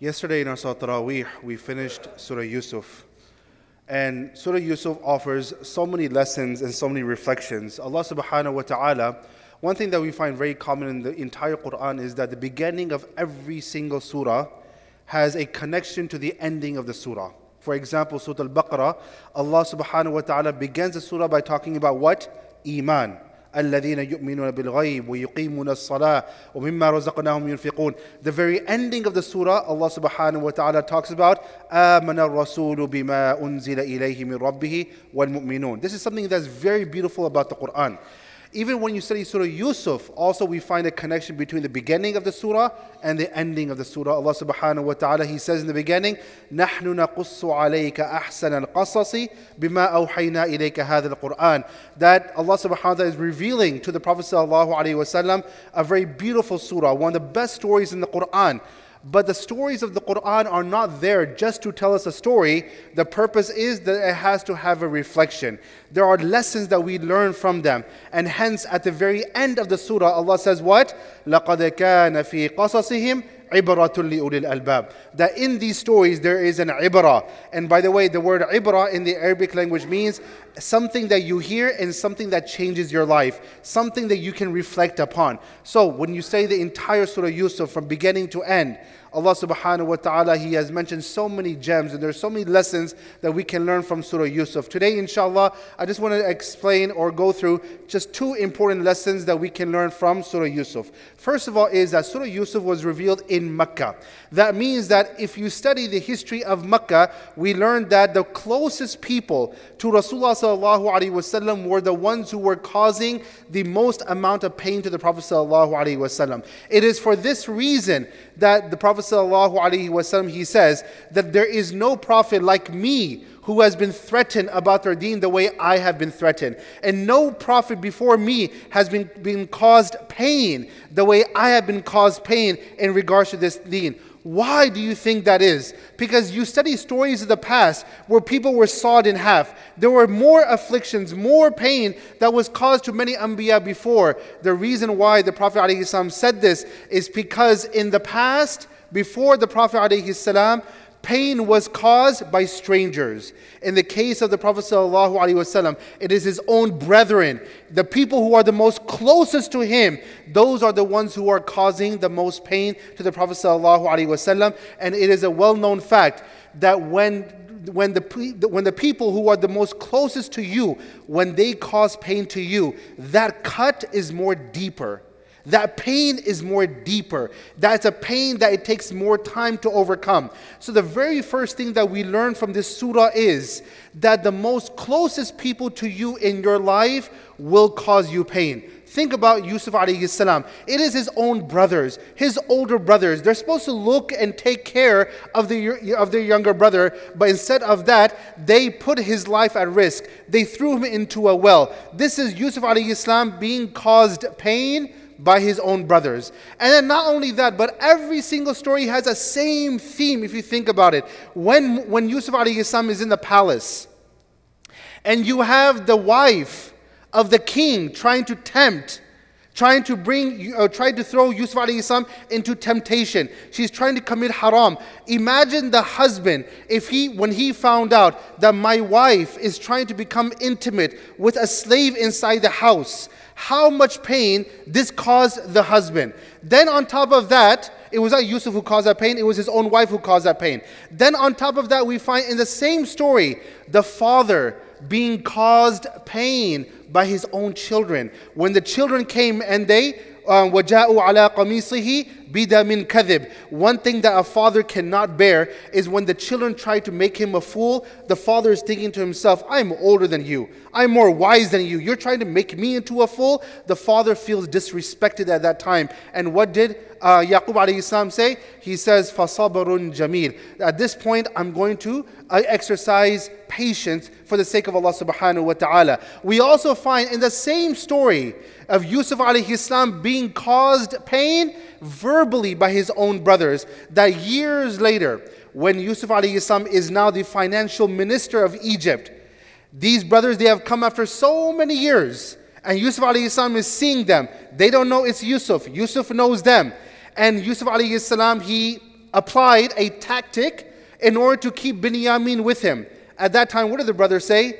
Yesterday in our Salat we finished Surah Yusuf. And Surah Yusuf offers so many lessons and so many reflections. Allah subhanahu wa ta'ala, one thing that we find very common in the entire Quran is that the beginning of every single surah has a connection to the ending of the surah. For example, Surah Al Baqarah, Allah subhanahu wa ta'ala begins the surah by talking about what? Iman. الذين يؤمنون بالغيب ويقيمون الصلاة ومما رزقناهم ينفقون The very ending of the surah, Allah subhanahu wa ta'ala talks about آمن الرسول بما أنزل إليه من ربه والمؤمنون This is something that's very beautiful about the Quran. Even when you study Surah Yusuf, also we find a connection between the beginning of the surah and the ending of the surah. Allah subhanahu wa ta'ala, He says in the beginning, نَحْنُ نَقُصُّ عَلَيْكَ أَحْسَنَ الْقَصَصِ بِمَا أَوْحَيْنَا إِلَيْكَ هَذَا الْقُرْآنِ That Allah subhanahu wa ta'ala is revealing to the Prophet sallallahu alayhi wa sallam a very beautiful surah, one of the best stories in the Quran. But the stories of the Quran are not there just to tell us a story. The purpose is that it has to have a reflection. There are lessons that we learn from them. And hence, at the very end of the surah, Allah says, What? لَقَدْ كَانَ فِي قَصَصِهِمْ that in these stories there is an ibra. And by the way, the word ibra in the Arabic language means something that you hear and something that changes your life, something that you can reflect upon. So when you say the entire Surah Yusuf from beginning to end, Allah subhanahu wa ta'ala, He has mentioned so many gems and there's so many lessons that we can learn from Surah Yusuf. Today, inshallah, I just want to explain or go through just two important lessons that we can learn from Surah Yusuf. First of all, is that Surah Yusuf was revealed in Mecca. That means that if you study the history of Mecca, we learn that the closest people to Rasulullah sallallahu alaihi wasallam were the ones who were causing the most amount of pain to the Prophet sallallahu alaihi wasallam. It is for this reason that the Prophet ﷺ, he says that there is no prophet like me who has been threatened about their deen the way I have been threatened. And no prophet before me has been, been caused pain the way I have been caused pain in regards to this deen. Why do you think that is? Because you study stories of the past where people were sawed in half. There were more afflictions, more pain that was caused to many Anbiya before. The reason why the Prophet ﷺ said this is because in the past, before the Prophet ﷺ, pain was caused by strangers. In the case of the Prophet ﷺ, it is his own brethren, the people who are the most closest to him. Those are the ones who are causing the most pain to the Prophet ﷺ. And it is a well known fact that when when the, when the people who are the most closest to you, when they cause pain to you, that cut is more deeper that pain is more deeper. That's a pain that it takes more time to overcome. So, the very first thing that we learn from this surah is that the most closest people to you in your life will cause you pain. Think about Yusuf alayhi salam. It is his own brothers, his older brothers. They're supposed to look and take care of, the, of their younger brother, but instead of that, they put his life at risk. They threw him into a well. This is Yusuf alayhi salam being caused pain by his own brothers. And then not only that, but every single story has a same theme if you think about it. When, when Yusuf salam is in the palace, and you have the wife of the king trying to tempt, trying to bring, uh, trying to throw Yusuf salam into temptation. She's trying to commit haram. Imagine the husband if he, when he found out that my wife is trying to become intimate with a slave inside the house how much pain this caused the husband. Then, on top of that, it was not Yusuf who caused that pain, it was his own wife who caused that pain. Then, on top of that, we find in the same story the father being caused pain by his own children. When the children came and they وَجَاءُوا عَلَىٰ قَمِيصِهِ كَذِبٍ One thing that a father cannot bear is when the children try to make him a fool, the father is thinking to himself, I'm older than you. I'm more wise than you. You're trying to make me into a fool. The father feels disrespected at that time. And what did uh, Yaqub alayhi salam say? He says, فَصَبْرٌ Jamil." At this point, I'm going to uh, exercise patience for the sake of Allah subhanahu wa ta'ala. We also find in the same story of Yusuf alayhi salam being caused pain, verbally by his own brothers that years later, when Yusuf alayhi salam is now the financial minister of Egypt, these brothers, they have come after so many years, and Yusuf alayhi salam is seeing them. They don't know it's Yusuf. Yusuf knows them. And Yusuf alayhi salam, he applied a tactic in order to keep Binyamin with him. At that time, what did the brothers say?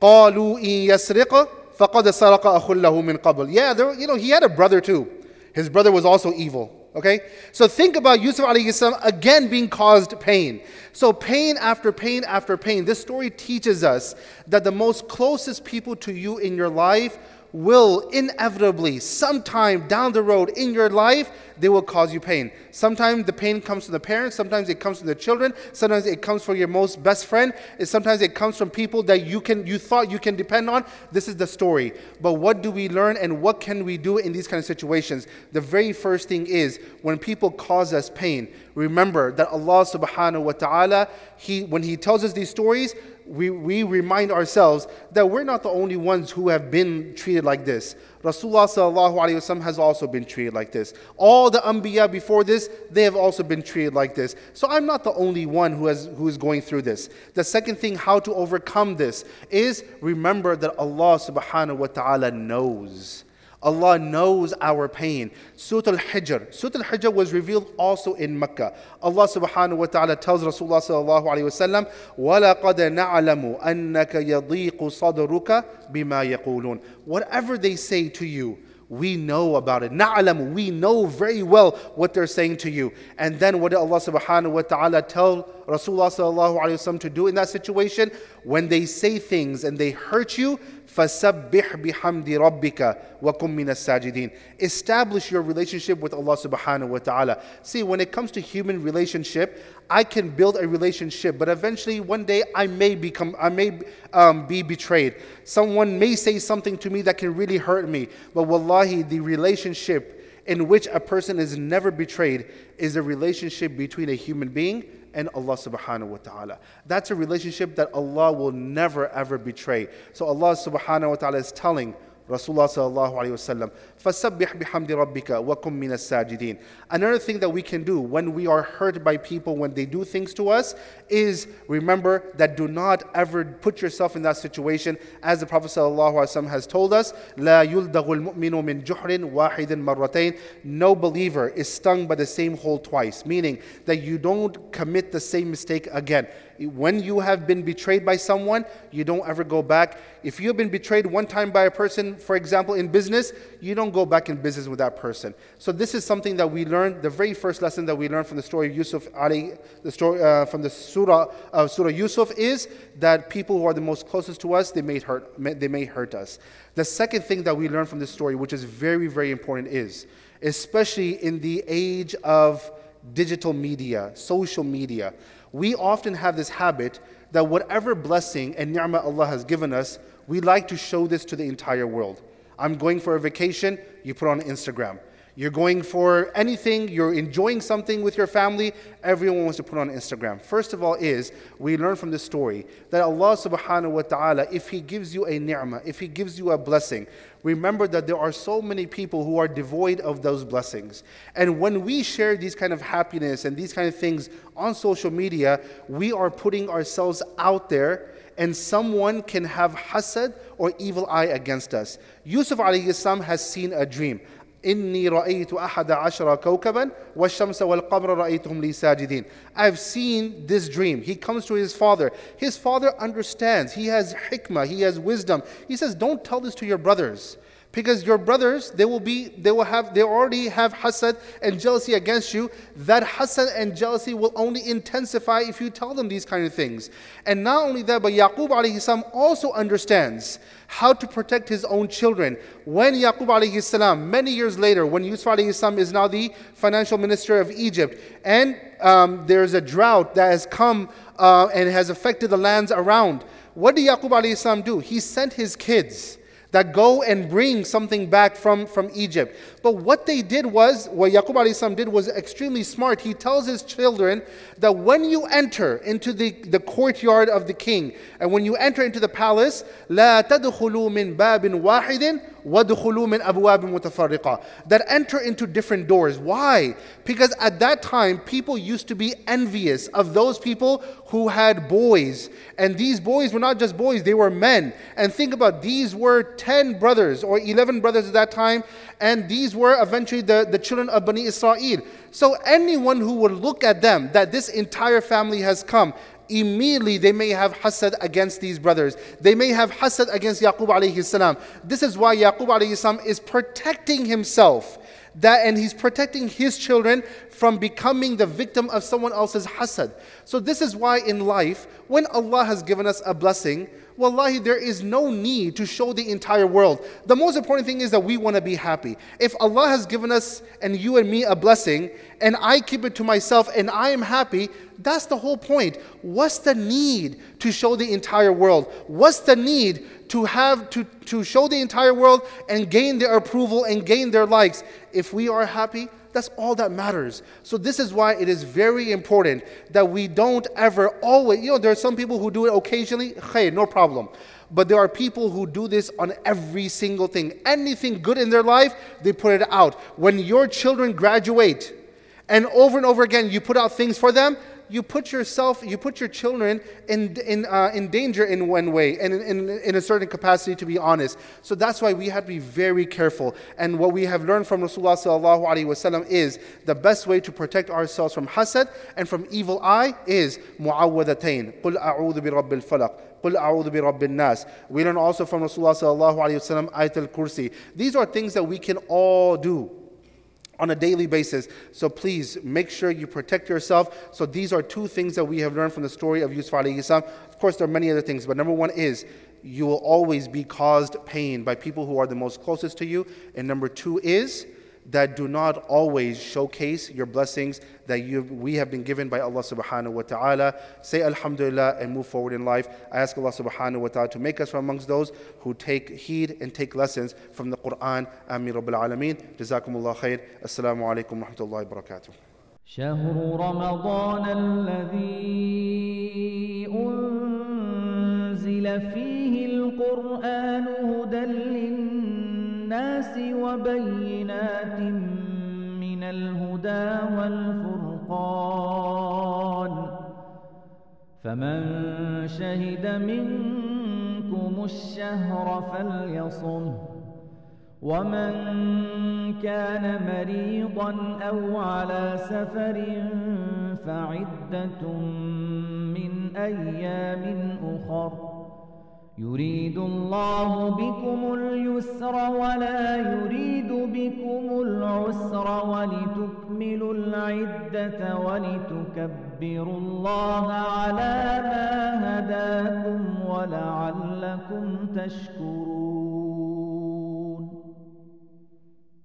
قالوا إن يسرق فقد سرق أخ له من قبل. Yeah, there, you know, he had a brother too. His brother was also evil. Okay? So think about Yusuf alayhi salam again being caused pain. So pain after pain after pain. This story teaches us that the most closest people to you in your life will inevitably, sometime down the road in your life, they will cause you pain. Sometimes the pain comes from the parents, sometimes it comes from the children, sometimes it comes from your most best friend, and sometimes it comes from people that you can you thought you can depend on. This is the story. But what do we learn and what can we do in these kind of situations? The very first thing is when people cause us pain, remember that Allah subhanahu wa ta'ala, He when He tells us these stories, we, we remind ourselves that we're not the only ones who have been treated like this. Rasulullah has also been treated like this. All the Anbiya before this, they have also been treated like this. So I'm not the only one who, has, who is going through this. The second thing, how to overcome this, is remember that Allah subhanahu wa ta'ala knows. Allah knows our pain. Surah Al-Hijr. Surah Al-Hijr was revealed also in Mecca. Allah subhanahu wa ta'ala tells Rasulullah sallallahu alayhi wa sallam, وَلَقَدْ نَعْلَمُ أَنَّكَ يَضِيقُ صَدْرُكَ بِمَا يَقُولُونَ Whatever they say to you, we know about it. Na'lam, we know very well what they're saying to you. And then what did Allah subhanahu wa ta'ala tell Rasulullah sallallahu alayhi wa to do in that situation? When they say things and they hurt you, فَسَبِّحْ بِحَمْدِ رَبِّكَ وَكُمْ مِنَ السَّاجِدِينَ Establish your relationship with Allah subhanahu wa ta'ala. See, when it comes to human relationship, I can build a relationship, but eventually one day I may become, I may um, be betrayed. Someone may say something to me that can really hurt me. But wallahi, the relationship in which a person is never betrayed is a relationship between a human being and Allah subhanahu wa ta'ala. That's a relationship that Allah will never ever betray. So Allah subhanahu wa ta'ala is telling Rasulullah sallallahu alayhi wasallam, فَسَبِّحْ بِحَمْدِ رَبِّكَ وَكُمْ مِنَ السَّاجِدِينَ Another thing that we can do when we are hurt by people, when they do things to us, is remember that do not ever put yourself in that situation. As the Prophet sallallahu alayhi wasallam has told us, لَا يُلْدَغُ الْمُؤْمِنُ مِنْ جُحْرٍ وَاحِدٍ مَرَّتَيْن No believer is stung by the same hole twice, meaning that you don't commit the same mistake again when you have been betrayed by someone, you don't ever go back. If you have been betrayed one time by a person, for example, in business, you don't go back in business with that person. So this is something that we learned. The very first lesson that we learned from the story of Yusuf Ali, the story uh, from the surah of Surah Yusuf is that people who are the most closest to us, they may hurt, they may hurt us. The second thing that we learn from this story, which is very, very important, is especially in the age of digital media, social media we often have this habit that whatever blessing and ni'mah Allah has given us, we like to show this to the entire world. I'm going for a vacation, you put on Instagram. You're going for anything, you're enjoying something with your family, everyone wants to put on Instagram. First of all, is we learn from this story that Allah subhanahu wa ta'ala, if He gives you a ni'mah, if He gives you a blessing, remember that there are so many people who are devoid of those blessings. And when we share these kind of happiness and these kind of things on social media, we are putting ourselves out there and someone can have hasad or evil eye against us. Yusuf alayhi has seen a dream. إني رأيت أحد عشر كوكبا والشمس والقمر رأيتهم لي ساجدين I've seen this dream. He comes to his father. His father understands. He has hikmah. He has wisdom. He says, don't tell this to your brothers. Because your brothers, they will be, they will have, they already have hasad and jealousy against you. That hasad and jealousy will only intensify if you tell them these kind of things. And not only that, but Yaqub alayhi salam also understands how to protect his own children. When Yaqub alayhi salam, many years later, when Yusuf alayhi salam is now the financial minister of Egypt, and um, there's a drought that has come uh, and has affected the lands around, what did Yaqub alayhi salam do? He sent his kids that go and bring something back from, from Egypt. But what they did was, what Yaqub alayhi did was extremely smart. He tells his children that when you enter into the, the courtyard of the king, and when you enter into the palace, لا تدخلوا من باب واحد وَدْخُلُوا مِنْ أَبْوَابٍ مُتَفَرِّقَةٍ That enter into different doors. Why? Because at that time, people used to be envious of those people who had boys. And these boys were not just boys, they were men. And think about these were 10 brothers or 11 brothers at that time, and these were eventually the, the children of Bani Israel. So anyone who would look at them, that this entire family has come, immediately they may have hasad against these brothers. They may have hasad against Yaqub alayhi salam. This is why Yaqub alayhi salam is protecting himself that and he's protecting his children from becoming the victim of someone else's hasad. So this is why in life, when Allah has given us a blessing, wallahi, there is no need to show the entire world. The most important thing is that we want to be happy. If Allah has given us and you and me a blessing, and I keep it to myself and I am happy, that's the whole point. What's the need to show the entire world? What's the need to have to, to show the entire world and gain their approval and gain their likes? If we are happy, that's all that matters. So this is why it is very important that we don't ever always, you know, there are some people who do it occasionally, hey, no problem. But there are people who do this on every single thing. Anything good in their life, they put it out. When your children graduate, and over and over again you put out things for them, you put yourself, you put your children in, in, uh, in danger in one way and in, in, in, a certain capacity, to be honest. So that's why we have to be very careful. And what we have learned from Rasulullah is the best way to protect ourselves from hasad and from evil eye is mu'awwadatain. قُلْ أَعُوذُ بِرَبِّ الْفَلَقِ قل أعوذ برب الناس. We learn also from Rasulullah sallallahu alayhi wasallam ayat al-kursi. These are things that we can all do on a daily basis. So please make sure you protect yourself. So these are two things that we have learned from the story of Yusuf alayhi salam. Of course, there are many other things, but number one is you will always be caused pain by people who are the most closest to you. And number two is that do not always showcase your blessings that you, we have been given by Allah subhanahu wa ta'ala. Say Alhamdulillah and move forward in life. I ask Allah subhanahu wa ta'ala to make us from amongst those who take heed and take lessons from the Quran. Ameen Rabbil Alameen. Jazakumullah khair. Assalamu alaikum wa rahmatullahi wa barakatuh. شهر رمضان الذي أنزل فيه القرآن هدى للناس وبينات من الهدى والفرقان. فمن شهد منكم الشهر فليصمه ومن كان مريضا أو على سفر فعدة من أيام أخر. يريد الله بكم اليسر ولا يريد بكم العسر ولتكملوا العدة ولتكبروا الله على ما هداكم ولعلكم تشكرون